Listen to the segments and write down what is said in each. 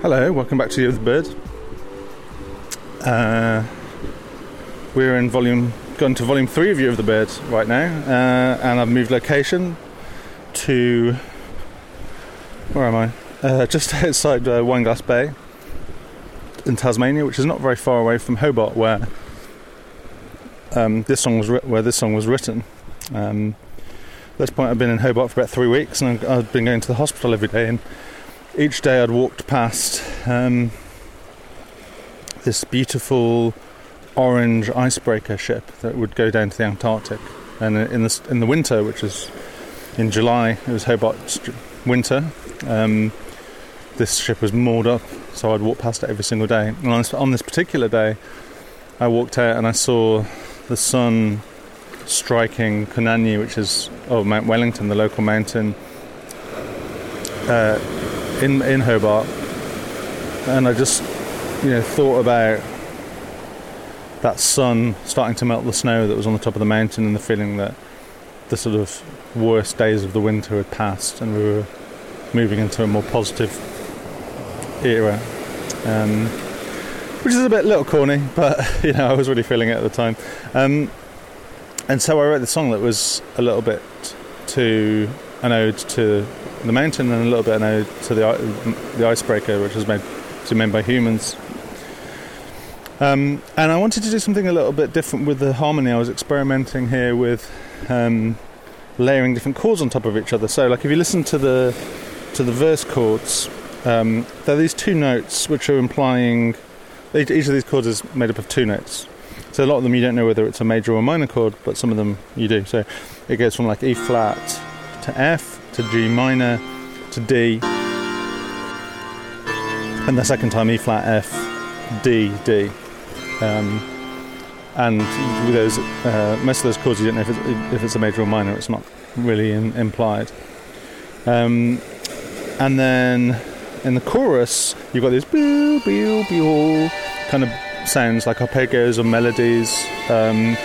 Hello, welcome back to the Bird. Uh, we're in volume, going to volume three of You of the Bird right now, uh, and I've moved location to where am I? Uh, just outside uh, Wineglass Bay in Tasmania, which is not very far away from Hobart, where um, this song was ri- where this song was written. Um, at this point, I've been in Hobart for about three weeks, and I've been going to the hospital every day. And each day, I'd walked past um, this beautiful orange icebreaker ship that would go down to the Antarctic. And in the in the winter, which is in July, it was Hobart's winter. Um, this ship was moored up, so I'd walk past it every single day. And on this, particular day, I walked out and I saw the sun striking kunanyi, which is oh Mount Wellington, the local mountain uh, in in Hobart, and I just you know thought about that sun starting to melt the snow that was on the top of the mountain, and the feeling that the sort of worst days of the winter had passed, and we were moving into a more positive era. Um, which is a bit little corny, but you know I was really feeling it at the time. Um, and so I wrote the song that was a little bit to an ode to the mountain and a little bit now to the the icebreaker, which was made was made by humans. Um, and I wanted to do something a little bit different with the harmony. I was experimenting here with um, layering different chords on top of each other. So, like if you listen to the to the verse chords, um, there are these two notes which are implying each of these chords is made up of two notes. So a lot of them you don't know whether it's a major or a minor chord, but some of them you do. So it goes from like E flat to F to G minor to D, and the second time E flat F D D. Um, and with those, uh, most of those chords you don't know if it's, if it's a major or minor. It's not really in, implied. Um, and then in the chorus, you've got these boo, boo, boo kind of sounds like arpeggios or melodies, um,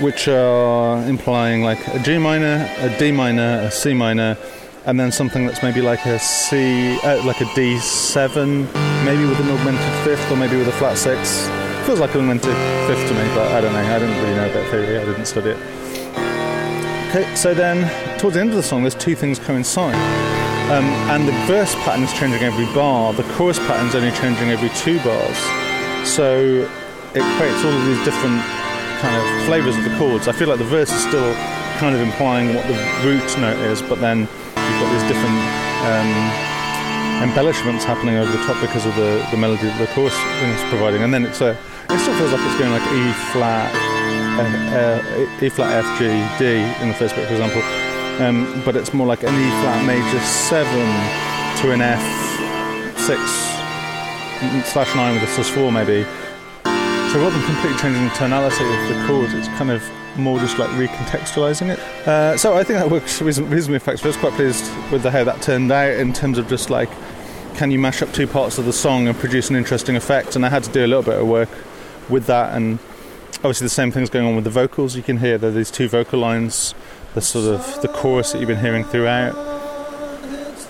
which are implying like a G minor, a D minor, a C minor, and then something that's maybe like a C, uh, like a D7, maybe with an augmented fifth, or maybe with a flat six. Feels like an augmented fifth to me, but I don't know. I didn't really know about theory. I didn't study it. Okay, so then towards the end of the song, there's two things coincide. Um, and the verse pattern is changing every bar, the chorus pattern is only changing every two bars. So it creates all of these different kind of flavours of the chords. I feel like the verse is still kind of implying what the root note is, but then you've got these different um, embellishments happening over the top because of the, the melody that the chorus is providing. And then it's a, it still feels like it's going like E flat, uh, E flat, F, G, D in the first bit, for example. Um, but it's more like an E flat major seven to an F six slash nine with a sus four maybe. So rather than completely changing the tonality of the chords, it's kind of more just like recontextualizing it. Uh, so I think that works reasonably effectively. I was quite pleased with the, how that turned out in terms of just like, can you mash up two parts of the song and produce an interesting effect? And I had to do a little bit of work with that, and obviously the same thing's going on with the vocals. You can hear there these two vocal lines the sort of the chorus that you've been hearing throughout.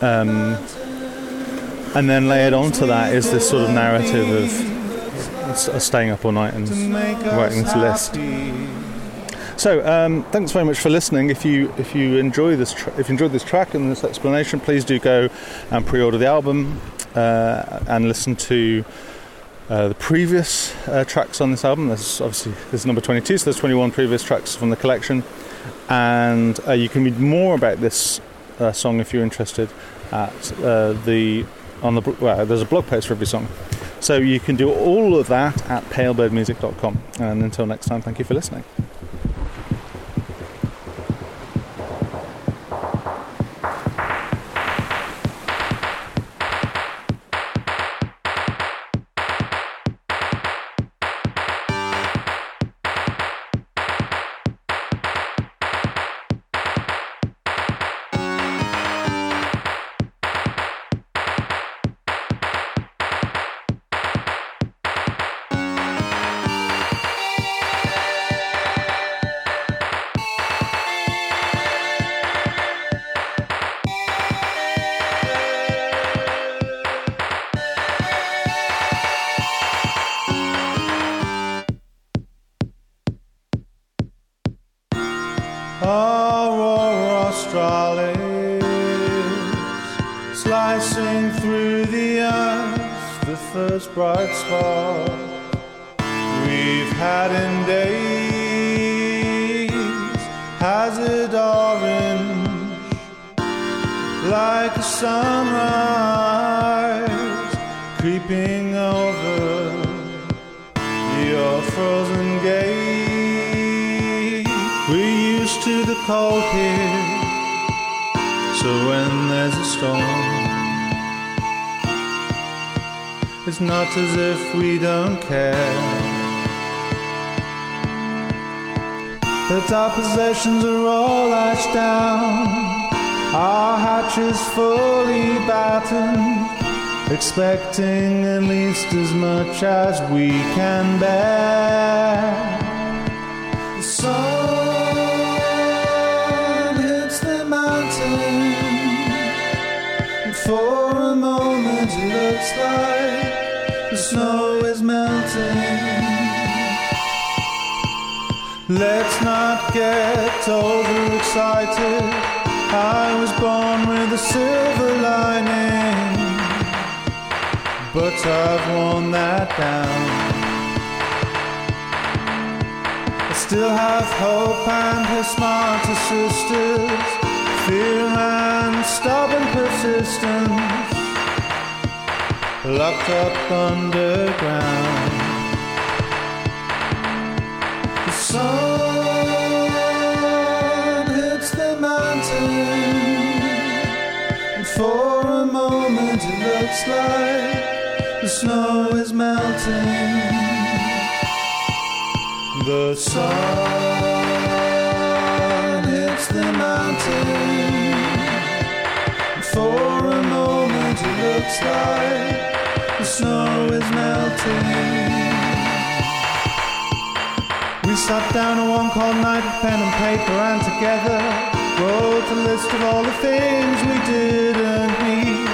Um, and then layered onto that is this sort of narrative of staying up all night and writing this list. So um, thanks very much for listening. If you if you enjoy this tra- if you enjoyed this track and this explanation, please do go and pre-order the album uh, and listen to. Uh, the previous uh, tracks on this album. There's obviously this is number 22, so there's 21 previous tracks from the collection and uh, you can read more about this uh, song if you're interested at uh, the on the well, there's a blog post for every song so you can do all of that at palebirdmusic.com and until next time thank you for listening Australis, slicing through the ice, the first bright spark we've had in days. has Hazard orange, like a sunrise, creeping over your frozen gate. We're used to the cold here, so when there's a storm, it's not as if we don't care. But our possessions are all lashed down, our hatches fully battened expecting at least as much as we can bear. The for a moment it looks like the snow is melting. Let's not get overexcited. I was born with a silver lining but I've worn that down. I still have hope and her smarter sisters, and stubborn persistence, locked up underground. The sun hits the mountain, and for a moment it looks like the snow is melting. The sun hits the mountain. For a moment it looks like the snow is melting. We sat down on one cold night with pen and paper and together wrote a list of all the things we didn't need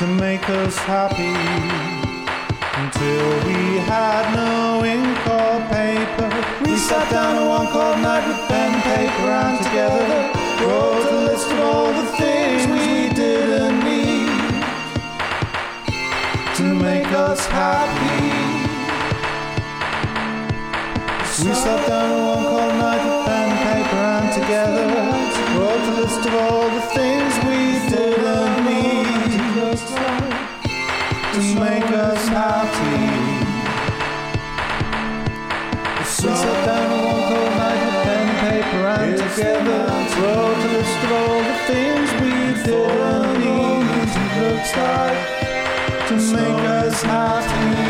to make us happy until we had no ink or paper. We sat down on one cold night with pen and paper and together together a list of all the things we didn't need It looks like to make us happy.